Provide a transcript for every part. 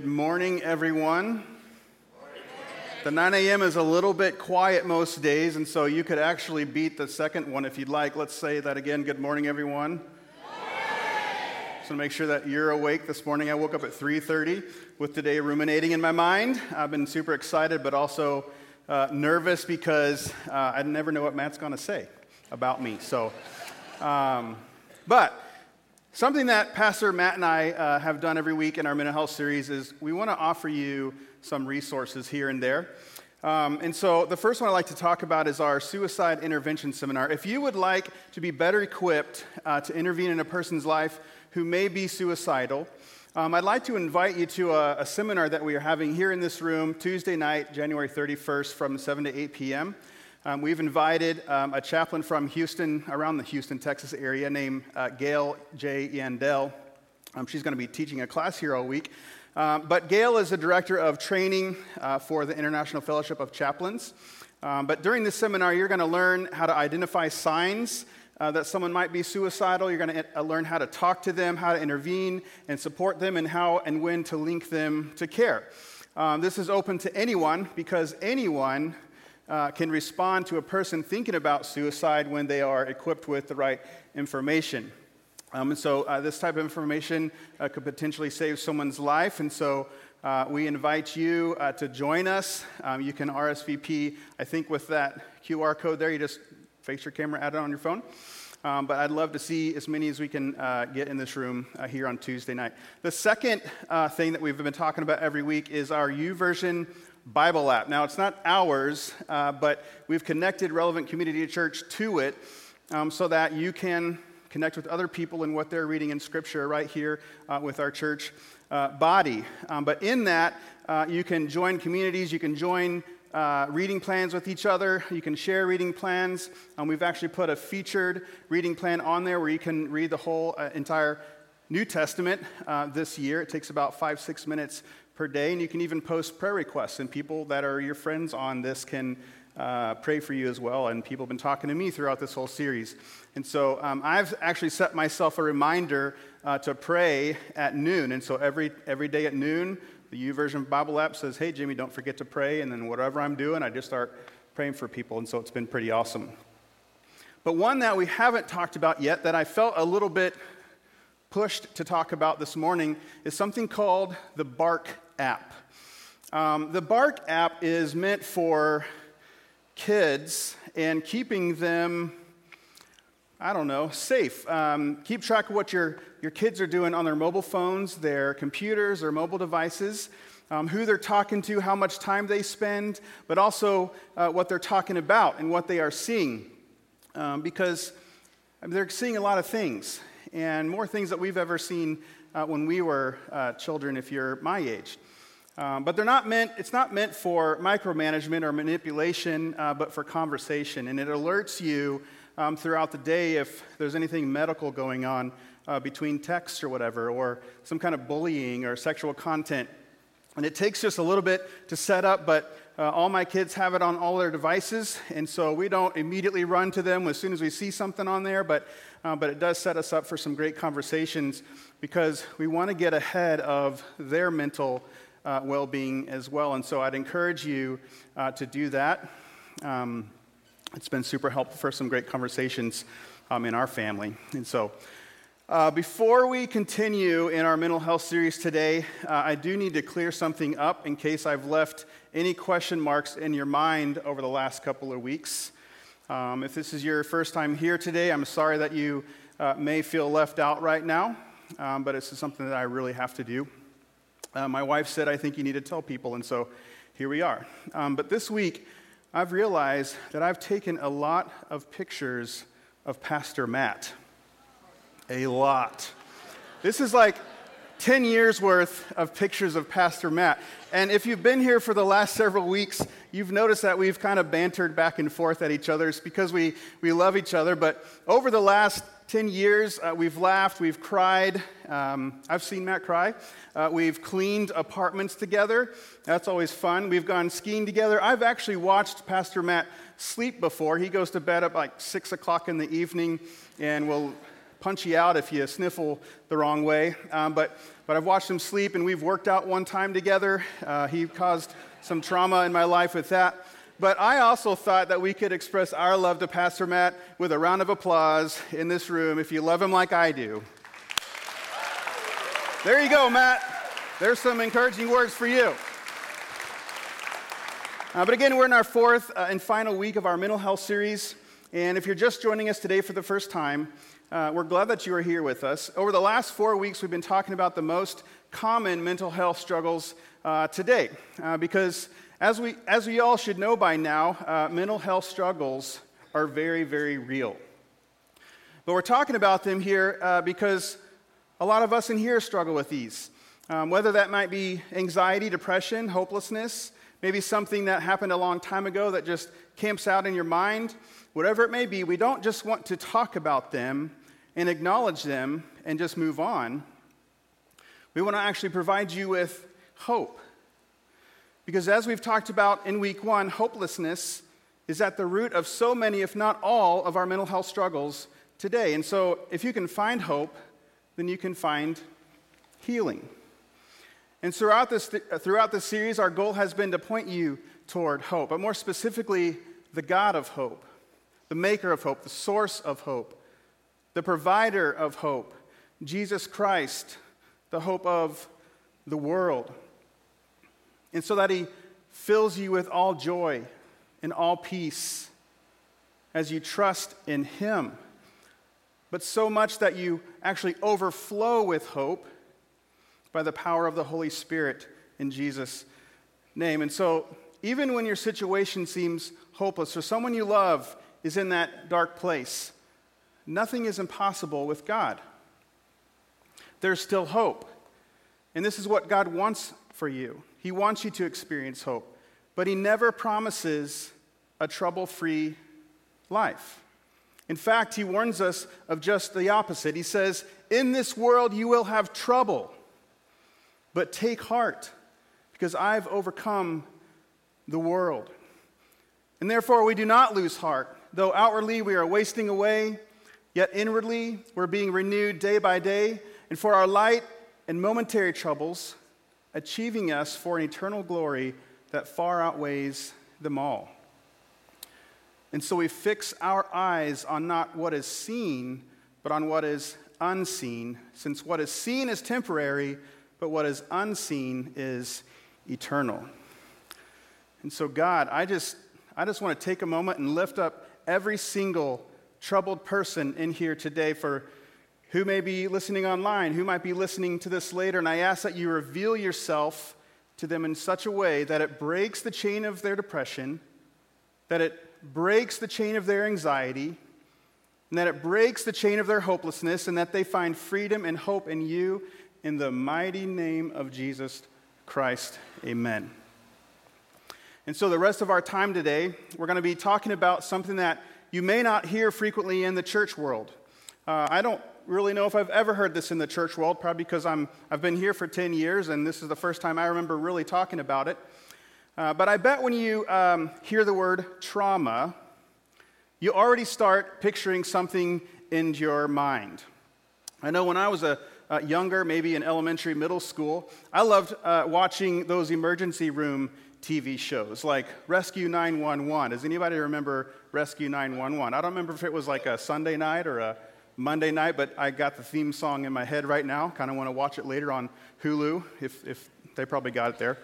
morning, everyone. The 9 a.m. is a little bit quiet most days, and so you could actually beat the second one if you'd like. Let's say that again. Good morning, everyone. Just want to make sure that you're awake this morning. I woke up at 3:30 with today ruminating in my mind. I've been super excited, but also uh, nervous because uh, I never know what Matt's going to say about me. So, um, but Something that Pastor Matt and I uh, have done every week in our mental health series is we want to offer you some resources here and there. Um, and so the first one I'd like to talk about is our suicide intervention seminar. If you would like to be better equipped uh, to intervene in a person's life who may be suicidal, um, I'd like to invite you to a, a, seminar that we are having here in this room Tuesday night, January 31st, from 7 to 8 p.m. Um, we've invited um, a chaplain from Houston, around the Houston, Texas area, named uh, Gail J. Yandell. Um, she's going to be teaching a class here all week. Um, but Gail is the director of training uh, for the International Fellowship of Chaplains. Um, but during this seminar, you're going to learn how to identify signs uh, that someone might be suicidal. You're going to uh, learn how to talk to them, how to intervene and support them, and how and when to link them to care. Um, this is open to anyone because anyone uh, can respond to a person thinking about suicide when they are equipped with the right information. Um, and so, uh, this type of information uh, could potentially save someone's life. And so, uh, we invite you uh, to join us. Um, you can RSVP, I think, with that QR code there. You just face your camera, add it on your phone. Um, but I'd love to see as many as we can uh, get in this room uh, here on Tuesday night. The second thing that we've been talking about every week is our YouVersion Bible app. Now, it's not ours, uh, but we've connected Relevant Community Church to it um, so that you can connect with other people in what they're reading in Scripture right here uh, with our church uh, body. Um, but in that, uh, you can join communities, you can join uh, reading plans with each other. You can share reading plans. Um, we've actually put a featured reading plan on there where you can read the whole uh, entire New Testament uh, this year. It takes about five, six minutes per day, and you can even post prayer requests, and people that are your friends on this can uh, pray for you as well. And people have been talking to me throughout this whole series. And so um, I've actually set myself a reminder uh, to pray at noon. And so every, every day at noon, the U YouVersion Bible app says, Hey, Jimmy, don't forget to pray. And then whatever I'm doing, I just start praying for people. And so it's been pretty awesome. But one that we haven't talked about yet that I felt a little bit pushed to talk about this morning is something called the Bark app. Um, the Bark app is meant for kids and keeping them, I don't know, safe. Um, keep track of what your, your kids are doing on their mobile phones, their computers, their mobile devices. Um, who they're talking to, how much time they spend, but also uh, what they're talking about and what they are seeing. Um, because I mean, they're seeing a lot of things and more things that we've ever seen uh, when we were uh, children, if you're my age. Um, but they're not meant, it's not meant for micromanagement or manipulation, uh, but for conversation. And it alerts you um, throughout the day if there's anything medical going on uh, between texts or whatever, or some kind of bullying or sexual content. And it takes just a little bit to set up, but uh, all my kids have it on all their devices, and so we don't immediately run to them as soon as we see something on there, but, uh, but it does set us up for some great conversations because we want to get ahead of their mental uh, well being as well. And so I'd encourage you uh, to do that. Um, it's been super helpful for some great conversations um, in our family. And so, uh, before we continue in our mental health series today, uh, I do need to clear something up in case I've left any question marks in your mind over the last couple of weeks. Um, if this is your first time here today, I'm sorry that you uh, may feel left out right now, um, but it's something that I really have to do. Uh, my wife said, I think you need to tell people, and so here we are. Um, but this week, I've realized that I've taken a lot of pictures of Pastor Matt a lot. This is like 10 years worth of pictures of Pastor Matt. And if you've been here for the last several weeks, you've noticed that we've kind of bantered back and forth at each other. It's because we, we love each other. But over the last 10 years, uh, we've laughed, we've cried. Um, I've seen Matt cry. Uh, we've cleaned apartments together. That's always fun. We've gone skiing together. I've actually watched Pastor Matt sleep before. He goes to bed at like 6 o'clock in the evening and will punch you out if you sniffle the wrong way. Um, but, but I've watched him sleep, and we've worked out one time together. Uh, he caused some trauma in my life with that. But I also thought that we could express our love to Pastor Matt with a round of applause in this room if you love him like I do. There you go, Matt. There's some encouraging words for you. Uh, but again, we're in our fourth uh, and final week of our mental health series. And if you're just joining us today for the first time, uh, we're glad that you are here with us. Over the last four weeks, we've been talking about the most common mental health struggles uh, today. Uh, because as we, as we all should know by now, uh, mental health struggles are very, very real. But we're talking about them here uh, because a lot of us in here struggle with these. Um, whether that might be anxiety, depression, hopelessness, maybe something that happened a long time ago that just camps out in your mind, whatever it may be, we don't just want to talk about them and acknowledge them and just move on. We want to actually provide you with hope. Because as we've talked about in week one, hopelessness is at the root of so many, if not all, of our mental health struggles today. And so if you can find hope, then you can find healing. And throughout this, throughout this series, our goal has been to point you toward hope, but more specifically, the God of hope, the maker of hope, the source of hope, the provider of hope, Jesus Christ, the hope of the world. And so that he fills you with all joy and all peace as you trust in him. But so much that you actually overflow with hope by the power of the Holy Spirit in Jesus' name. And so, even when your situation seems hopeless or someone you love is in that dark place, nothing is impossible with God. There's still hope. And this is what God wants for you. He wants you to experience hope, but He never promises a trouble free life. In fact, He warns us of just the opposite. He says, In this world you will have trouble. But take heart, because I've overcome the world. And therefore, we do not lose heart. Though outwardly we are wasting away, yet inwardly we're being renewed day by day. And for our light and momentary troubles, achieving us for an eternal glory that far outweighs them all. And so we fix our eyes on not what is seen, but on what is unseen, since what is seen is temporary but what is unseen is eternal. And so, God, I just, I just want to take a moment and lift up every single troubled person in here today for who may be listening online, who might be listening to this later, and I ask that you reveal yourself to them in such a way that it breaks the chain of their depression, that it breaks the chain of their anxiety, and that it breaks the chain of their hopelessness, and that they find freedom and hope in you in the mighty name of Jesus Christ, amen. And so, the rest of our time today, we're going to be talking about something that you may not hear frequently in the church world. Uh, I don't really know if I've ever heard this in the church world, probably because I'm, I've been here for 10 years and this is the first time I remember really talking about it. Uh, but I bet when you um, hear the word trauma, you already start picturing something in your mind. I know when I was a uh, younger, maybe in elementary, middle school, I loved uh, watching those emergency room TV shows like Rescue 911. Does anybody remember Rescue 911? I don't remember if it was like a Sunday night or a Monday night, but I got the theme song in my head right now. Kind of want to watch it later on Hulu, if, if they probably got it there.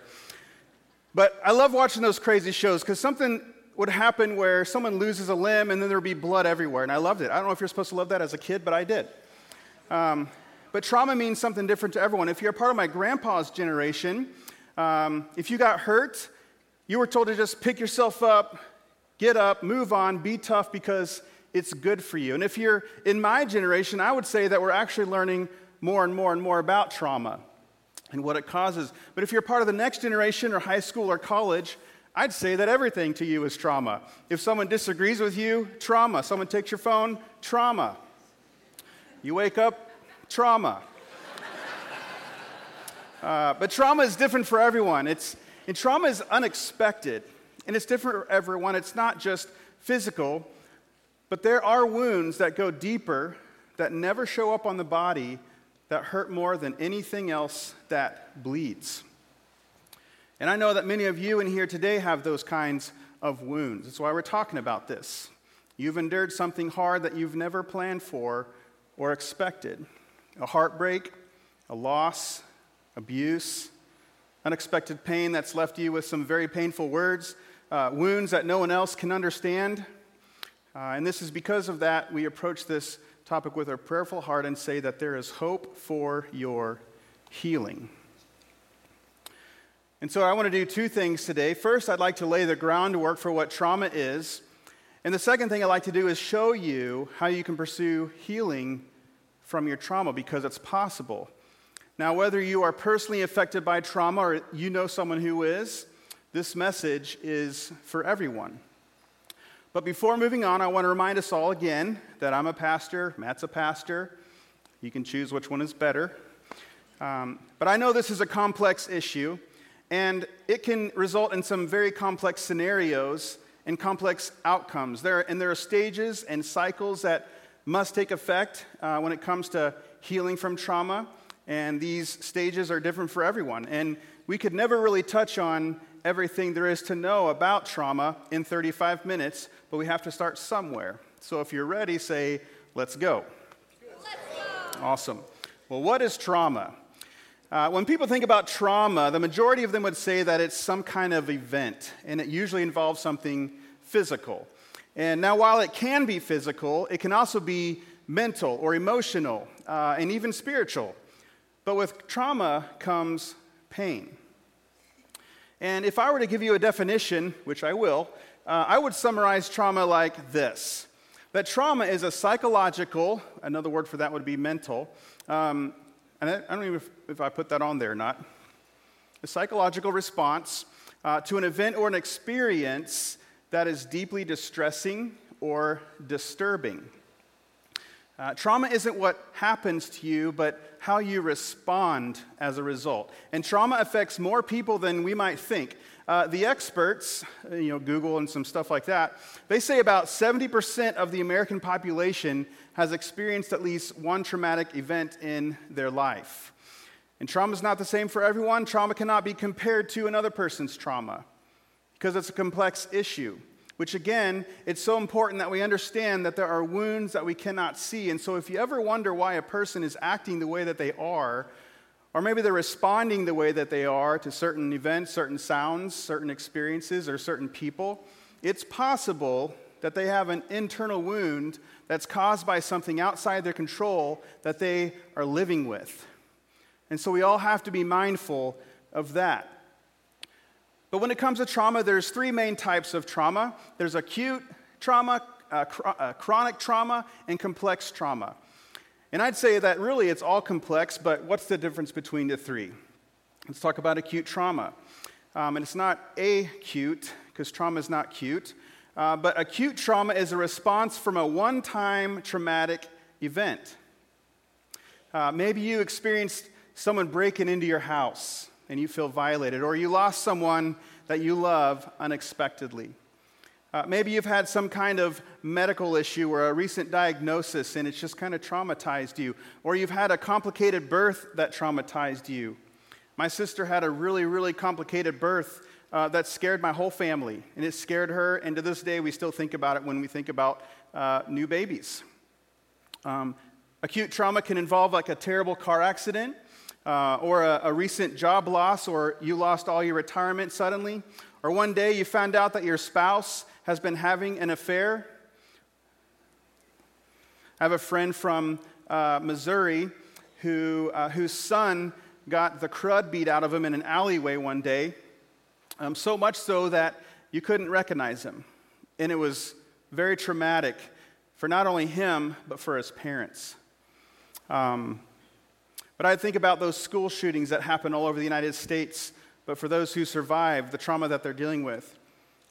But I love watching those crazy shows because something would happen where someone loses a limb and then there would be blood everywhere. And I loved it. I don't know if you're supposed to love that as a kid, but I did. Um, but trauma means something different to everyone. If you're a part of my grandpa's generation, um, if you got hurt, you were told to just pick yourself up, get up, move on, be tough because it's good for you. And if you're in my generation, I would say that we're actually learning more and more and more about trauma and what it causes. But if you're part of the next generation or high school or college, I'd say that everything to you is trauma. If someone disagrees with you, trauma. Someone takes your phone, trauma. You wake up, trauma. Uh, but trauma is different for everyone. It's, and trauma is unexpected, and it's different for everyone. It's not just physical, but there are wounds that go deeper that never show up on the body that hurt more than anything else that bleeds. And I know that many of you in here today have those kinds of wounds. That's why we're talking about this. You've endured something hard that you've never planned for or expected a heartbreak, a loss, abuse, unexpected pain that's left you with some very painful words, uh, wounds that no one else can understand. Uh, and this is because of that we approach this topic with a prayerful heart and say that there is hope for your healing. And so I want to do two things today. First, I'd like to lay the groundwork for what trauma is. And the second thing I'd like to do is show you how you can pursue healing from your trauma because it's possible. Now, whether you are personally affected by trauma or you know someone who is, this message is for everyone. But before moving on, I want to remind us all again that I'm a pastor, Matt's a pastor. You can choose which one is better. Um, but I know this is a complex issue, and it can result in some very complex scenarios and complex outcomes. There, and there are stages and cycles that must take effect uh, when it comes to healing from trauma, and these stages are different for everyone. And we could never really touch on everything there is to know about trauma in 35 minutes, but we have to start somewhere. So if you're ready, say, let's go. Let's go. Awesome. Well, what is trauma? Uh, when people think about trauma, the majority of them would say that it's some kind of event, and it usually involves something physical. And now, while it can be physical, it can also be mental or emotional uh, and even spiritual. But with trauma comes pain. And if I were to give you a definition, which I will, uh, I would summarize trauma like this that trauma is a psychological, another word for that would be mental, um, and I, I, don't even if, if, I put that on there or not, a psychological response uh, to an event or an experience that is deeply distressing or disturbing. Uh, trauma isn't what happens to you, but how you respond as a result. And trauma affects more people than we might think. Uh, the experts, you know, Google and some stuff like that, they say about 70% of the American population has experienced at least one traumatic event in their life. And trauma is not the same for everyone. Trauma cannot be compared to another person's trauma because it's a complex issue which again, it's so important that we understand that there are wounds that we cannot see. And so, if you ever wonder why a person is acting the way that they are, or maybe they're responding the way that they are to certain events, certain sounds, certain experiences, or certain people, it's possible that they have an internal wound that's caused by something outside their control that they are living with. And so we all have to be mindful of that. But when it comes to trauma, there's three main types of trauma there's acute trauma, uh, cr- uh, chronic trauma, and complex trauma. And I'd say that really it's all complex, but what's the difference between the three? Let's talk about acute trauma. Um, and it's not acute, because trauma is not cute, uh, but acute trauma is a response from a one time traumatic event. Uh, maybe you experienced someone breaking into your house and you feel violated, or you lost someone that you love unexpectedly. Uh, maybe you've had some kind of medical issue or a recent diagnosis and it's just kind of traumatized you. Or you've had a complicated birth that traumatized you. My sister had a really, really complicated birth uh, that scared my whole family. And it scared her, and to this day, we still think about it when we think about uh, new babies. Um, acute trauma can involve like a terrible car accident uh, or a, a recent job loss, or you lost all your retirement suddenly, or one day you found out that your spouse has been having an affair. I have a friend from uh, Missouri who, uh, whose son got the crud beat out of him in an alleyway one day, um, so much so that you couldn't recognize him. And it was very traumatic for not only him, but for his parents. Um, but I think about those school shootings that happen all over the United States, but for those who survive, the trauma that they're dealing with.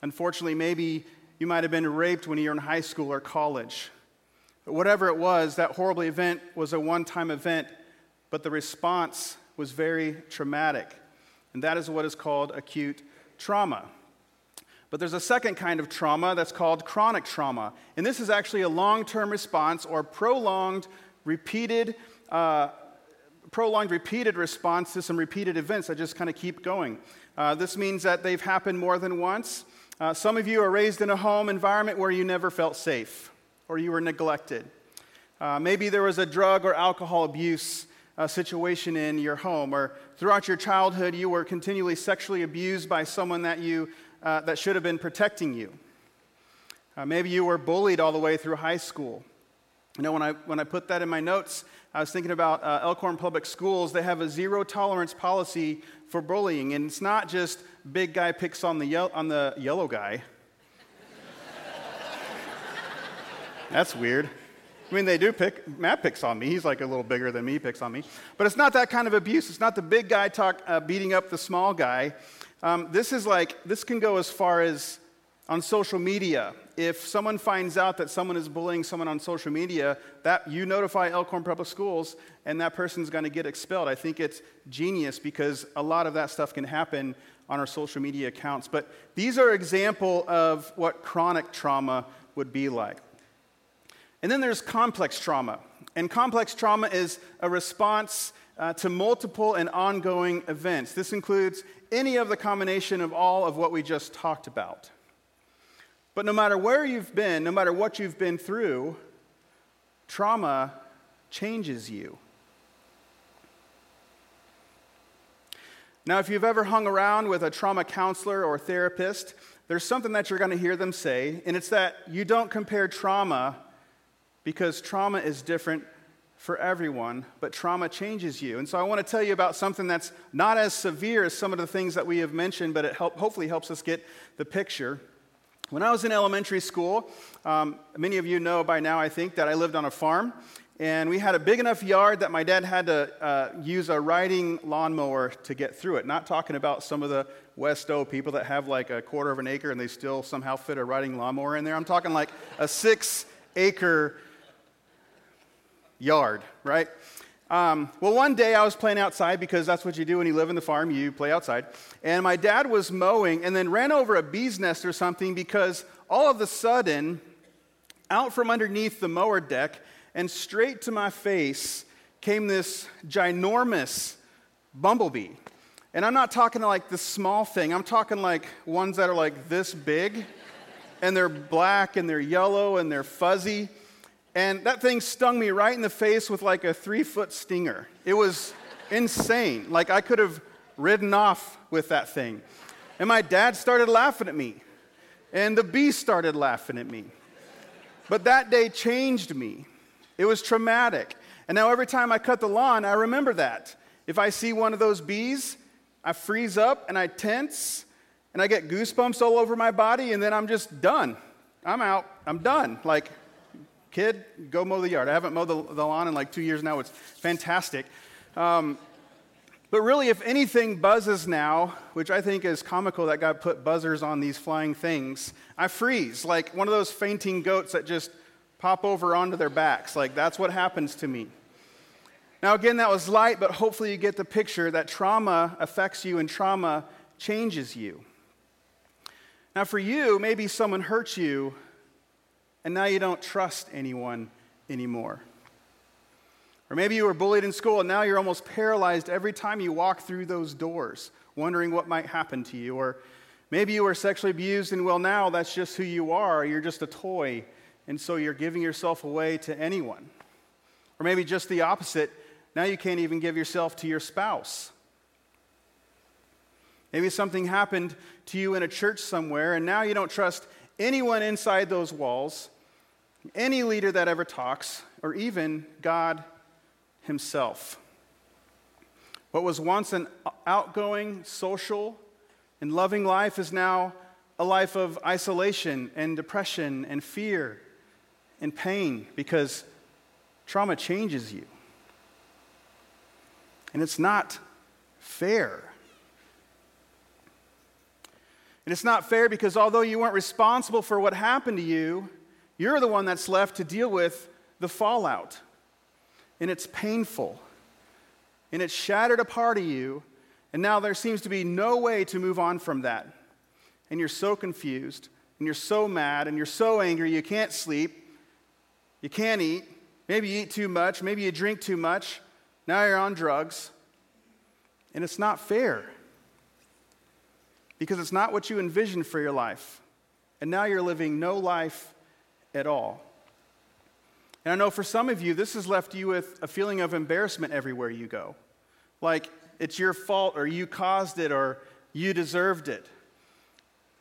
Unfortunately, maybe you might have been raped when you were in high school or college. But whatever it was, that horrible event was a one time event, but the response was very traumatic. And that is what is called acute trauma. But there's a second kind of trauma that's called chronic trauma. And this is actually a long term response or prolonged repeated, uh, prolonged, repeated response to some repeated events that just kind of keep going. Uh, this means that they've happened more than once. Uh, some of you are raised in a home environment where you never felt safe or you were neglected. Uh, maybe there was a drug or alcohol abuse uh, situation in your home, or throughout your childhood, you were continually sexually abused by someone that, you, uh, that should have been protecting you. Uh, maybe you were bullied all the way through high school. You know, when I, when I put that in my notes, I was thinking about uh, Elkhorn Public Schools. They have a zero tolerance policy for bullying, and it's not just big guy picks on the, ye- on the yellow guy. That's weird. I mean, they do pick, Matt picks on me. He's like a little bigger than me, picks on me. But it's not that kind of abuse. It's not the big guy talk, uh, beating up the small guy. Um, this is like, this can go as far as on social media. If someone finds out that someone is bullying someone on social media, that you notify Elkhorn Public Schools and that person's going to get expelled. I think it's genius because a lot of that stuff can happen on our social media accounts. But these are example of what chronic trauma would be like. And then there's complex trauma. And complex trauma is a response uh, to multiple and ongoing events. This includes any of the combination of all of what we just talked about. But no matter where you've been, no matter what you've been through, trauma changes you. Now, if you've ever hung around with a trauma counselor or therapist, there's something that you're going to hear them say, and it's that you don't compare trauma because trauma is different for everyone, but trauma changes you. And so I want to tell you about something that's not as severe as some of the things that we have mentioned, but it help, hopefully helps us get the picture. When I was in elementary school, um, many of you know by now, I think, that I lived on a farm. And we had a big enough yard that my dad had to uh, use a riding lawnmower to get through it. Not talking about some of the West O people that have like a quarter of an acre and they still somehow fit a riding lawnmower in there. I'm talking like a six acre yard, right? Um, well, one day I was playing outside because that's what you do when you live in the farm, you play outside. And my dad was mowing and then ran over a bee's nest or something because all of a sudden, out from underneath the mower deck and straight to my face came this ginormous bumblebee. And I'm not talking like the small thing, I'm talking like ones that are like this big and they're black and they're yellow and they're fuzzy. And that thing stung me right in the face with like a three foot stinger. It was insane. Like I could have ridden off with that thing. And my dad started laughing at me. And the bee started laughing at me. But that day changed me. It was traumatic. And now every time I cut the lawn, I remember that. If I see one of those bees, I freeze up and I tense and I get goosebumps all over my body, and then I'm just done. I'm out. I'm done. Like, Kid, go mow the yard. I haven't mowed the, the lawn in like two years now. It's fantastic. Um, but really, if anything buzzes now, which I think is comical that God put buzzers on these flying things, I freeze like one of those fainting goats that just pop over onto their backs. Like that's what happens to me. Now, again, that was light, but hopefully you get the picture that trauma affects you and trauma changes you. Now, for you, maybe someone hurts you and now you don't trust anyone anymore. Or maybe you were bullied in school and now you're almost paralyzed every time you walk through those doors, wondering what might happen to you. Or maybe you were sexually abused and well, now that's just who you are. You're just a toy, and so you're giving yourself away to anyone. Or maybe just the opposite. Now you can't even give yourself to your spouse. Maybe something happened to you in a church somewhere, and now you don't trust anyone inside those walls any leader that ever talks, or even God Himself. What was once an outgoing, social, and loving life is now a life of isolation and depression and fear and pain because trauma changes you. And it's not fair. And it's not fair because although you weren't responsible for what happened to you, you're the one that's left to deal with the fallout. And it's painful. And it's shattered a part of you. And now there seems to be no way to move on from that. And you're so confused. And you're so mad. And you're so angry. You can't sleep. You can't eat. Maybe you eat too much. Maybe you drink too much. Now you're on drugs. And it's not fair because it's not what you envisioned for your life. And now you're living no life at all. And I know for some of you, this has left you with a feeling of embarrassment everywhere you go. Like it's your fault, or you caused it, or you deserved it.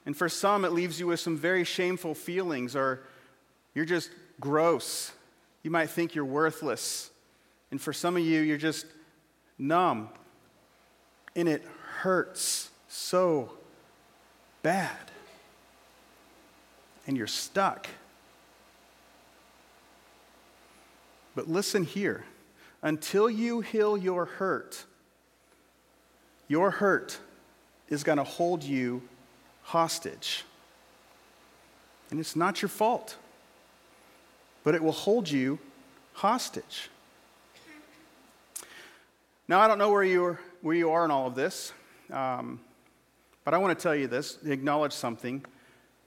And for some, it leaves you with some very shameful feelings, or you're just gross. You might think you're worthless. And for some of you, you're just numb. And it hurts so bad. And you're stuck. But listen here until you heal your hurt, your hurt is going to hold you hostage. And it's not your fault, but it will hold you hostage. Now, I don't know where you are, where you are in all of this, um, but I want to tell you this, acknowledge something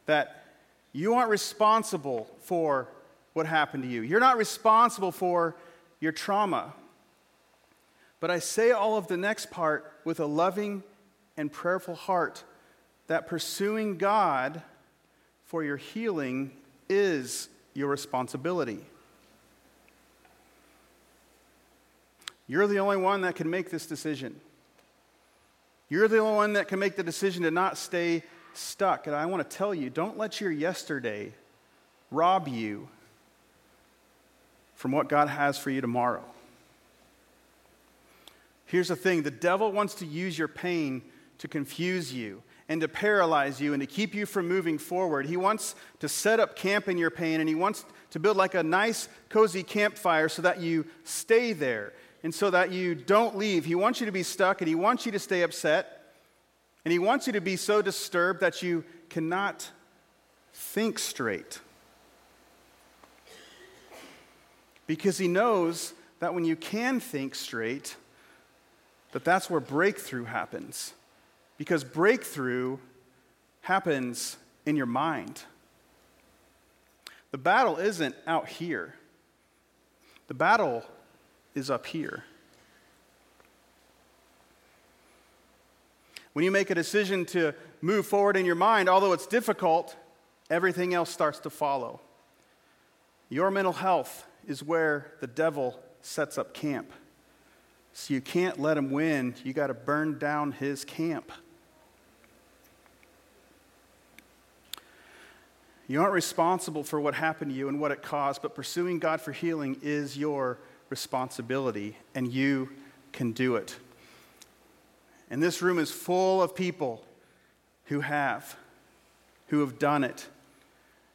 that you aren't responsible for what happened to you. You're not responsible for your trauma. But I say all of the next part with a loving and prayerful heart that pursuing God for your healing is your responsibility. You're the only one that can make this decision. You're the only one that can make the decision to not stay stuck. And I want to tell you don't let your yesterday rob you from what God has for you tomorrow. Here's the thing the devil wants to use your pain to confuse you and to paralyze you and to keep you from moving forward. He wants to set up camp in your pain and he wants to build like a nice, cozy campfire so that you stay there and so that you don't leave. He wants you to be stuck and he wants you to stay upset. And he wants you to be so disturbed that you cannot think straight. Because he knows that when you can think straight, that that's where breakthrough happens. Because breakthrough happens in your mind. The battle isn't out here. The battle is up here. When you make a decision to move forward in your mind, although it's difficult, everything else starts to follow. Your mental health is where the devil sets up camp. So you can't let him win. You got to burn down his camp. You aren't responsible for what happened to you and what it caused, but pursuing God for healing is your responsibility, and you can do it. And this room is full of people who have, who have done it.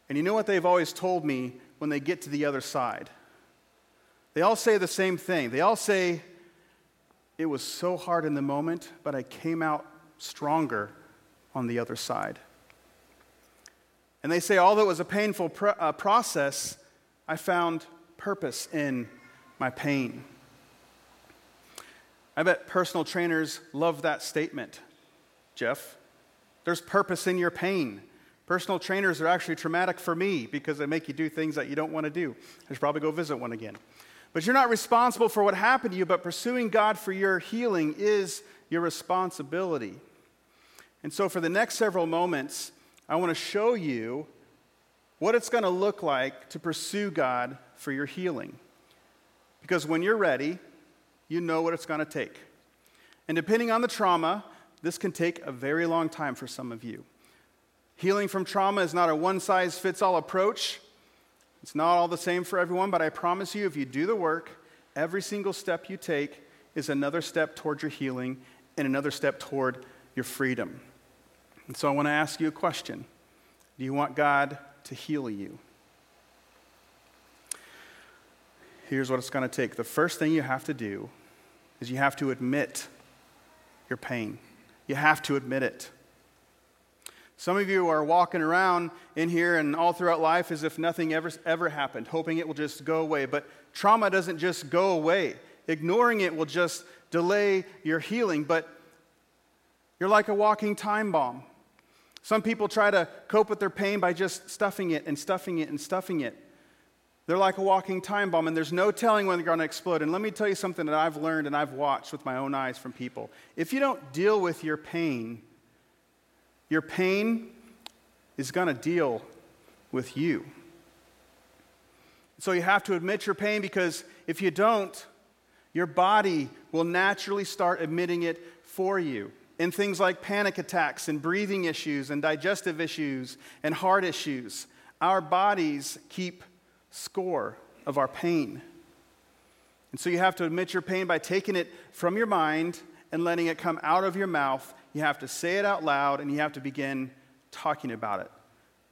And you know what they've always told me when they get to the other side? They all say the same thing. They all say, It was so hard in the moment, but I came out stronger on the other side. And they say, although it was a painful uh, process, I found purpose in my pain. I bet personal trainers love that statement, Jeff. There's purpose in your pain. Personal trainers are actually traumatic for me because they make you do things that you don't want to do. I should probably go visit one again. But you're not responsible for what happened to you, but pursuing God for your healing is your responsibility. And so, for the next several moments, I want to show you what it's going to look like to pursue God for your healing. Because when you're ready, you know what it's going to take. And depending on the trauma, this can take a very long time for some of you. Healing from trauma is not a one size fits all approach. It's not all the same for everyone, but I promise you, if you do the work, every single step you take is another step toward your healing and another step toward your freedom. And so I want to ask you a question Do you want God to heal you? here's what it's going to take. The first thing you have to do is you have to admit your pain. You have to admit it. Some of you are walking around in here and all throughout life as if nothing ever, ever happened, hoping it will just go away. But trauma doesn't just go away, ignoring it will just delay your healing. But you're like a walking time bomb. Some people try to cope with their pain by just stuffing it and stuffing it and stuffing it. They're like a walking time bomb, and there's no telling when they're going to explode. And let me tell you something that I've learned and I've watched with my own eyes from people. If you don't deal with your pain, your pain is going to deal with you. So you have to admit your pain because if you don't, your body will naturally start admitting it for you. In things like panic attacks and breathing issues and digestive issues and heart issues, our bodies keep score of our pain. And so you have to admit your pain by taking it from your mind and letting it come out of your mouth. You have to say it out loud and you have to begin talking about it.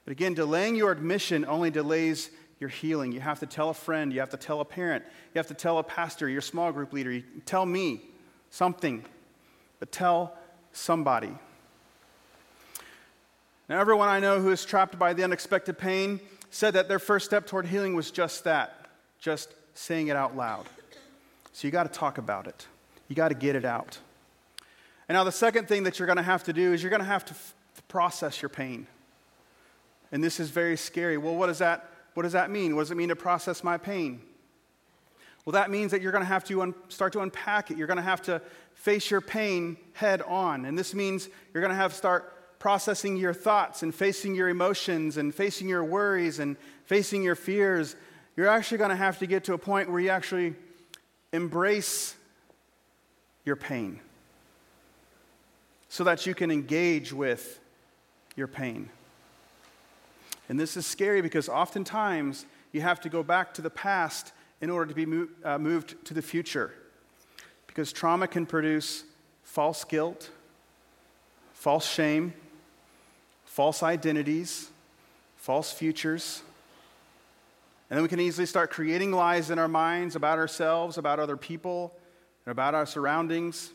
But again, delaying your admission only delays your healing. You have to tell a friend, you have to tell a parent, you have to tell a pastor, your small group leader, you tell me something, but tell somebody. Now, everyone I know who is trapped by the unexpected pain said that their first step toward healing was just that, just saying it out loud. So you got to talk about it, you got to get it out. And now, the second thing that you're going to have to do is you're going to have to f- process your pain. And this is very scary. Well, what does that, what does that mean? What does it mean to process my pain? Well, that means that you're going to have to un- start to unpack it. You're going to have to face your pain head on. And this means you're going to have to start processing your thoughts and facing your emotions and facing your worries and facing your fears. You're actually going to have to get to a point where you actually embrace your pain so that you can engage with your pain. And this is scary because oftentimes you have to go back to the past in order to be mo- uh, moved to the future. Because trauma can produce false guilt, false shame, false identities, false futures. And then we can easily start creating lies in our minds about ourselves, about other people, and about our surroundings.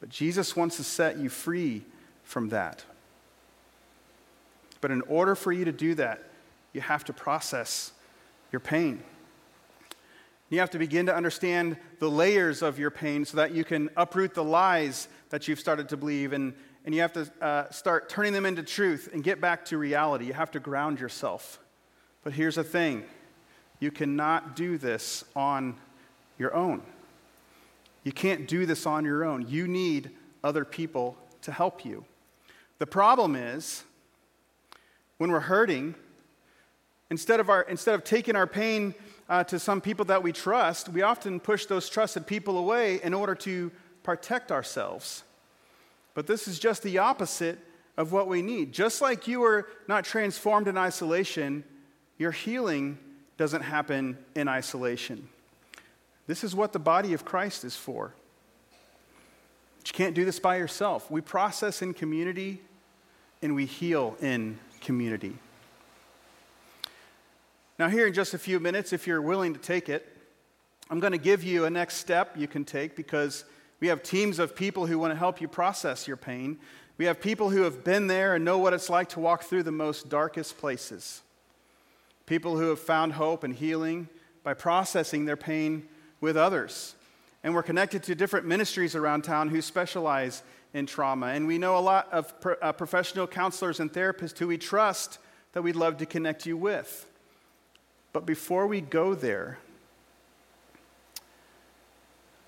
But Jesus wants to set you free from that. But in order for you to do that, you have to process your pain. You have to begin to understand the layers of your pain so that you can uproot the lies that you've started to believe. And, and you have to uh, start turning them into truth and get back to reality. You have to ground yourself. But here's the thing you cannot do this on your own. You can't do this on your own. You need other people to help you. The problem is, when we're hurting, instead of, our, instead of taking our pain uh, to some people that we trust, we often push those trusted people away in order to protect ourselves. But this is just the opposite of what we need. Just like you are not transformed in isolation, your healing doesn't happen in isolation. This is what the body of Christ is for. But you can't do this by yourself. We process in community and we heal in community. Now, here in just a few minutes, if you're willing to take it, I'm going to give you a next step you can take because we have teams of people who want to help you process your pain. We have people who have been there and know what it's like to walk through the most darkest places. People who have found hope and healing by processing their pain with others. And we're connected to different ministries around town who specialize in trauma. And we know a lot of pro- uh, professional counselors and therapists who we trust that we'd love to connect you with. But before we go there,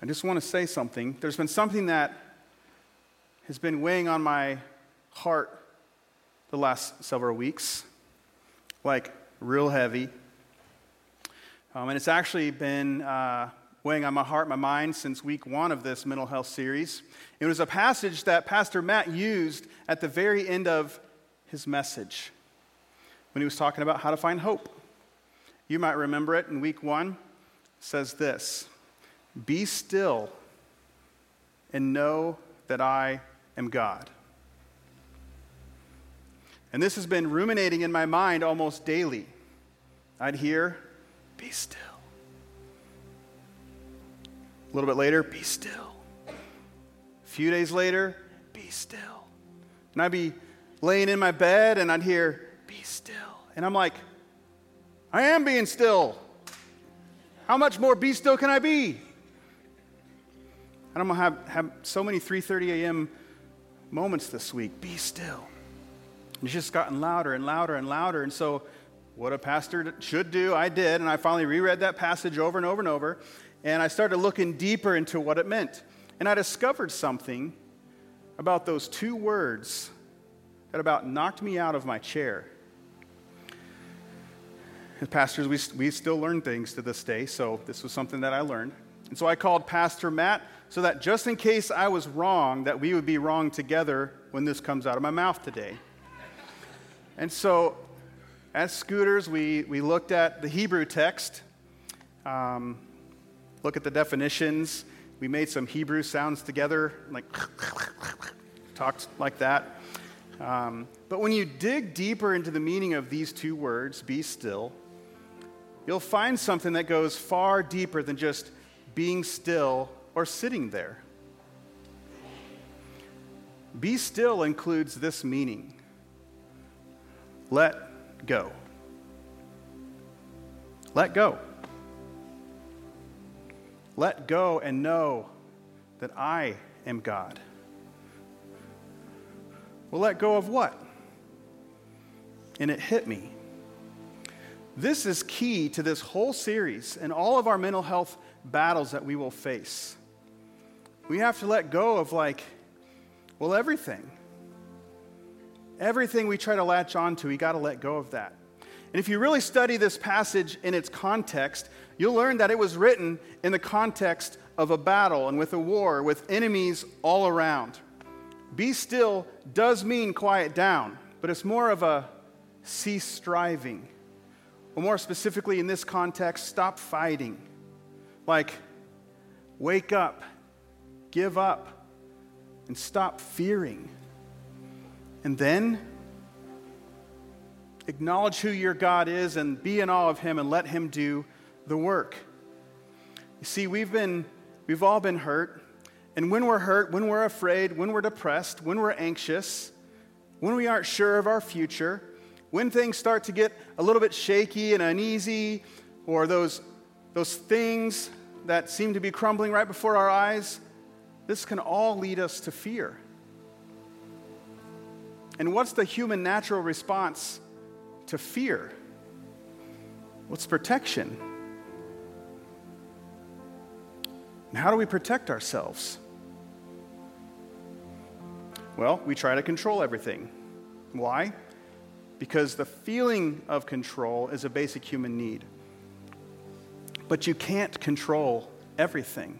I just want to say something. There's been something that has been weighing on my heart the last several weeks, like real heavy. Um, and it's actually been uh, weighing on my heart, my mind, since week one of this mental health series. It was a passage that Pastor Matt used at the very end of his message when he was talking about how to find hope. You might remember it in week one. It says this Be still and know that I am God. And this has been ruminating in my mind almost daily. I'd hear, Be still. A little bit later, Be still. A few days later, Be still. And I'd be laying in my bed and I'd hear, Be still. And I'm like, I am being still. How much more be still can I be? And I'm gonna have, have so many 3:30 a.m. moments this week. Be still. And it's just gotten louder and louder and louder. And so what a pastor should do, I did, and I finally reread that passage over and over and over, and I started looking deeper into what it meant. And I discovered something about those two words that about knocked me out of my chair. As pastors, we, we still learn things to this day, so this was something that I learned. And so I called Pastor Matt so that just in case I was wrong, that we would be wrong together when this comes out of my mouth today. And so, as scooters, we, we looked at the Hebrew text, um, look at the definitions. We made some Hebrew sounds together, like talked like that. Um, but when you dig deeper into the meaning of these two words, be still, you'll find something that goes far deeper than just being still or sitting there. Be still includes this meaning let go. Let go. Let go and know that I am God. Well, let go of what? And it hit me. This is key to this whole series and all of our mental health battles that we will face. We have to let go of, like, well, everything. Everything we try to latch onto, we got to let go of that. And if you really study this passage in its context, you'll learn that it was written in the context of a battle and with a war with enemies all around. Be still does mean quiet down, but it's more of a cease striving. Or more specifically in this context, stop fighting. Like, wake up, give up, and stop fearing. And then acknowledge who your God is and be in awe of Him and let Him do the work. You see, we've been, we've all been hurt. And when we're hurt, when we're afraid, when we're depressed, when we're anxious, when we aren't sure of our future, when things start to get a little bit shaky and uneasy, or those those things that seem to be crumbling right before our eyes, this can all lead us to fear. And what's the human natural response to fear? What's protection? And how do we protect ourselves? Well, we try to control everything. Why? Because the feeling of control is a basic human need. But you can't control everything.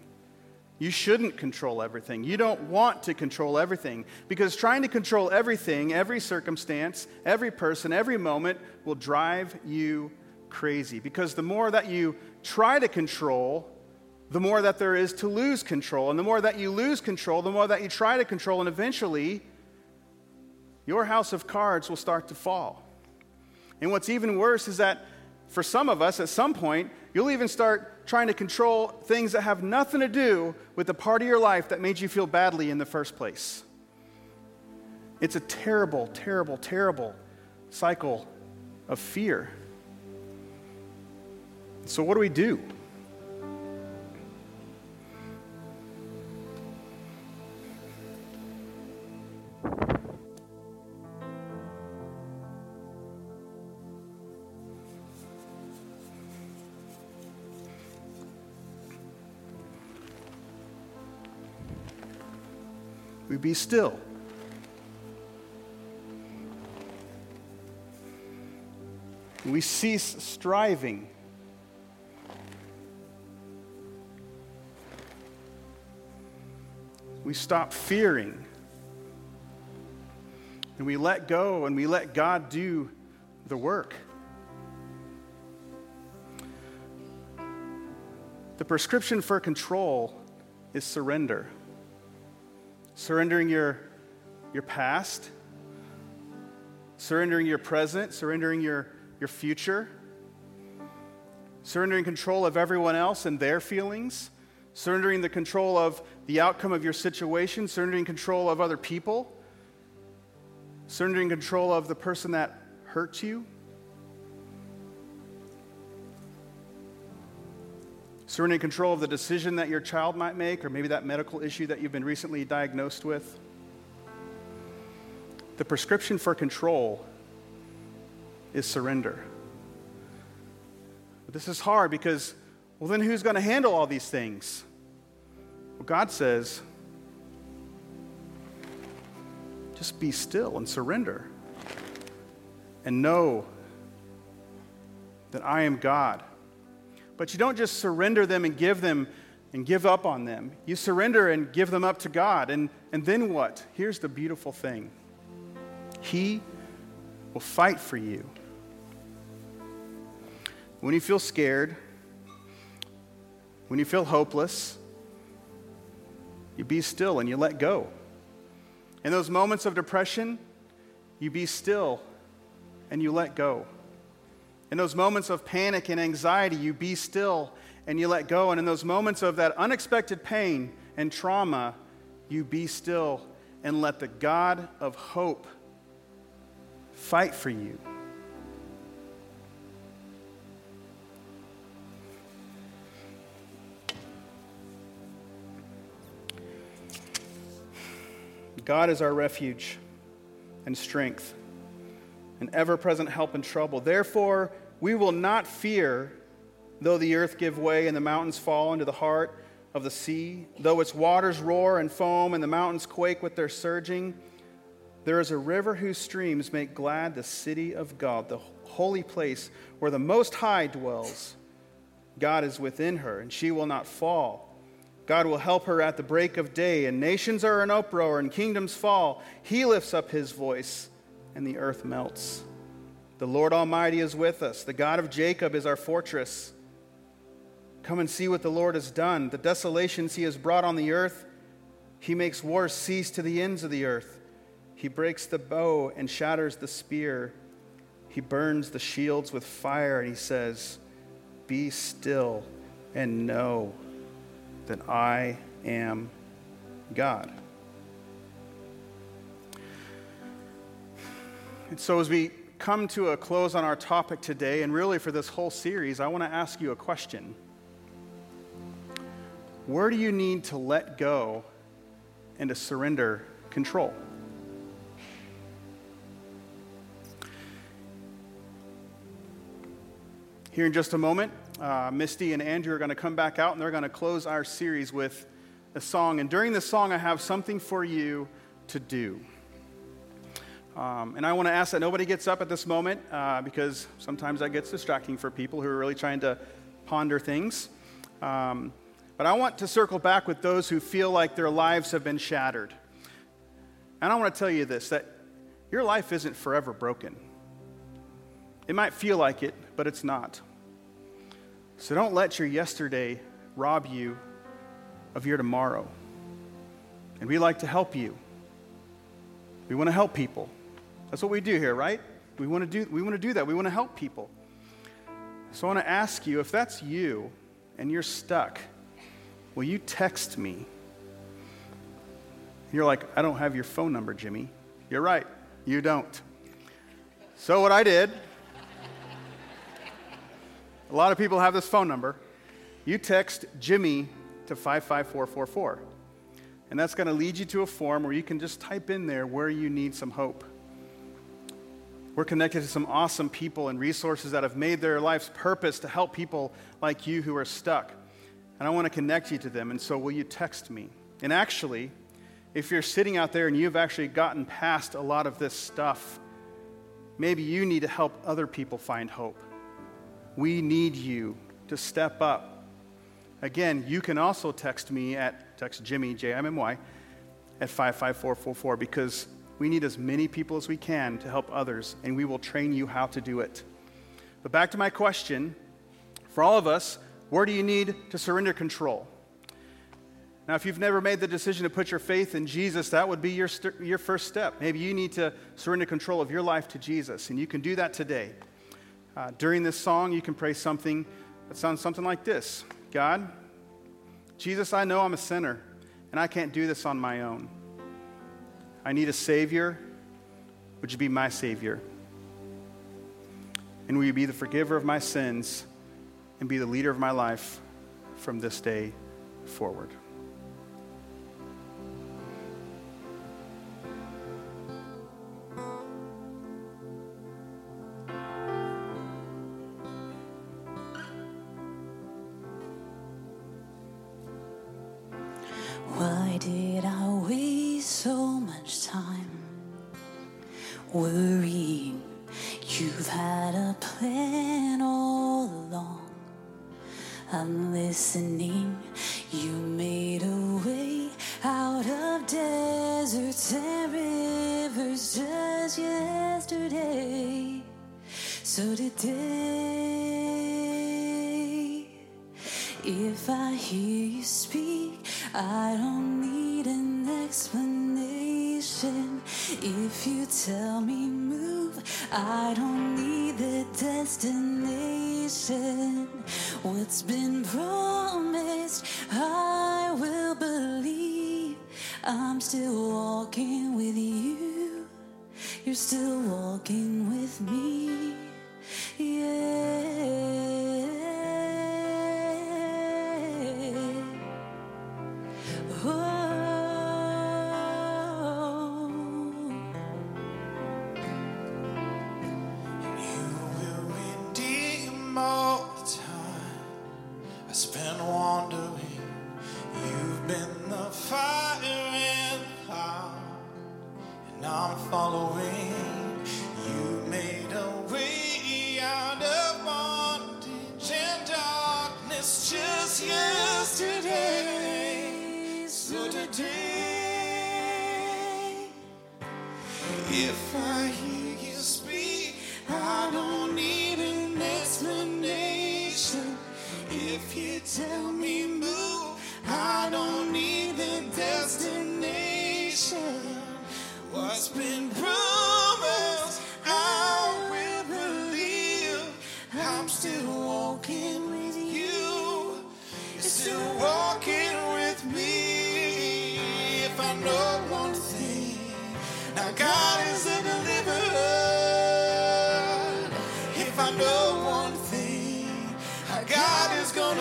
You shouldn't control everything. You don't want to control everything because trying to control everything, every circumstance, every person, every moment will drive you crazy. Because the more that you try to control, the more that there is to lose control. And the more that you lose control, the more that you try to control, and eventually, your house of cards will start to fall. And what's even worse is that for some of us, at some point, you'll even start trying to control things that have nothing to do with the part of your life that made you feel badly in the first place. It's a terrible, terrible, terrible cycle of fear. So, what do we do? Be still. We cease striving. We stop fearing. And we let go and we let God do the work. The prescription for control is surrender surrendering your, your past, surrendering your present, surrendering your, your future, surrendering control of everyone else and their feelings, surrendering the control of the outcome of your situation, surrendering control of other people, surrendering control of the person that hurts you. Surrendering control of the decision that your child might make, or maybe that medical issue that you've been recently diagnosed with. The prescription for control is surrender. But this is hard because, well, then who's going to handle all these things? Well, God says, just be still and surrender and know that I am God. But you don't just surrender them and give them and give up on them. You surrender and give them up to God. And, and then what? Here's the beautiful thing He will fight for you. When you feel scared, when you feel hopeless, you be still and you let go. In those moments of depression, you be still and you let go. In those moments of panic and anxiety, you be still and you let go. And in those moments of that unexpected pain and trauma, you be still and let the God of hope fight for you. God is our refuge and strength, an ever present help in trouble. Therefore, we will not fear though the earth give way and the mountains fall into the heart of the sea, though its waters roar and foam and the mountains quake with their surging. There is a river whose streams make glad the city of God, the holy place where the Most High dwells. God is within her, and she will not fall. God will help her at the break of day, and nations are in uproar, and kingdoms fall. He lifts up his voice, and the earth melts. The Lord Almighty is with us. The God of Jacob is our fortress. Come and see what the Lord has done, the desolations he has brought on the earth. He makes war cease to the ends of the earth. He breaks the bow and shatters the spear. He burns the shields with fire, and he says, Be still and know that I am God. And so, as we come to a close on our topic today, and really for this whole series, I want to ask you a question. Where do you need to let go and to surrender control? Here in just a moment, uh, Misty and Andrew are going to come back out and they're going to close our series with a song. And during this song, I have something for you to do. Um, and I want to ask that nobody gets up at this moment uh, because sometimes that gets distracting for people who are really trying to ponder things. Um, but I want to circle back with those who feel like their lives have been shattered. And I want to tell you this that your life isn't forever broken. It might feel like it, but it's not. So don't let your yesterday rob you of your tomorrow. And we like to help you. We want to help people. That's what we do here, right? We want to do, we want to do that. We want to help people. So I want to ask you if that's you and you're stuck Will you text me? You're like, I don't have your phone number, Jimmy. You're right, you don't. So, what I did, a lot of people have this phone number. You text Jimmy to 55444. And that's going to lead you to a form where you can just type in there where you need some hope. We're connected to some awesome people and resources that have made their life's purpose to help people like you who are stuck and I want to connect you to them. And so, will you text me? And actually, if you're sitting out there and you've actually gotten past a lot of this stuff, maybe you need to help other people find hope. We need you to step up. Again, you can also text me at text Jimmy, J I M M Y, at 55444 because we need as many people as we can to help others, and we will train you how to do it. But back to my question for all of us, where do you need to surrender control? Now, if you've never made the decision to put your faith in Jesus, that would be your, st- your first step. Maybe you need to surrender control of your life to Jesus, and you can do that today. Uh, during this song, you can pray something that sounds something like this God, Jesus, I know I'm a sinner, and I can't do this on my own. I need a Savior. Would you be my Savior? And will you be the forgiver of my sins? and be the leader of my life from this day forward. So today, if I hear you speak, I don't need an explanation. If you tell me move, I don't need the destination. What's been promised, I will believe. I'm still walking with you. You're still walking with me.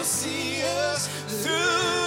see us through.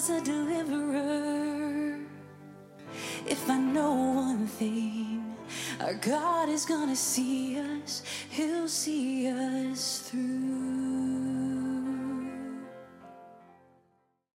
is a deliverer. If I know one thing, our God is gonna see.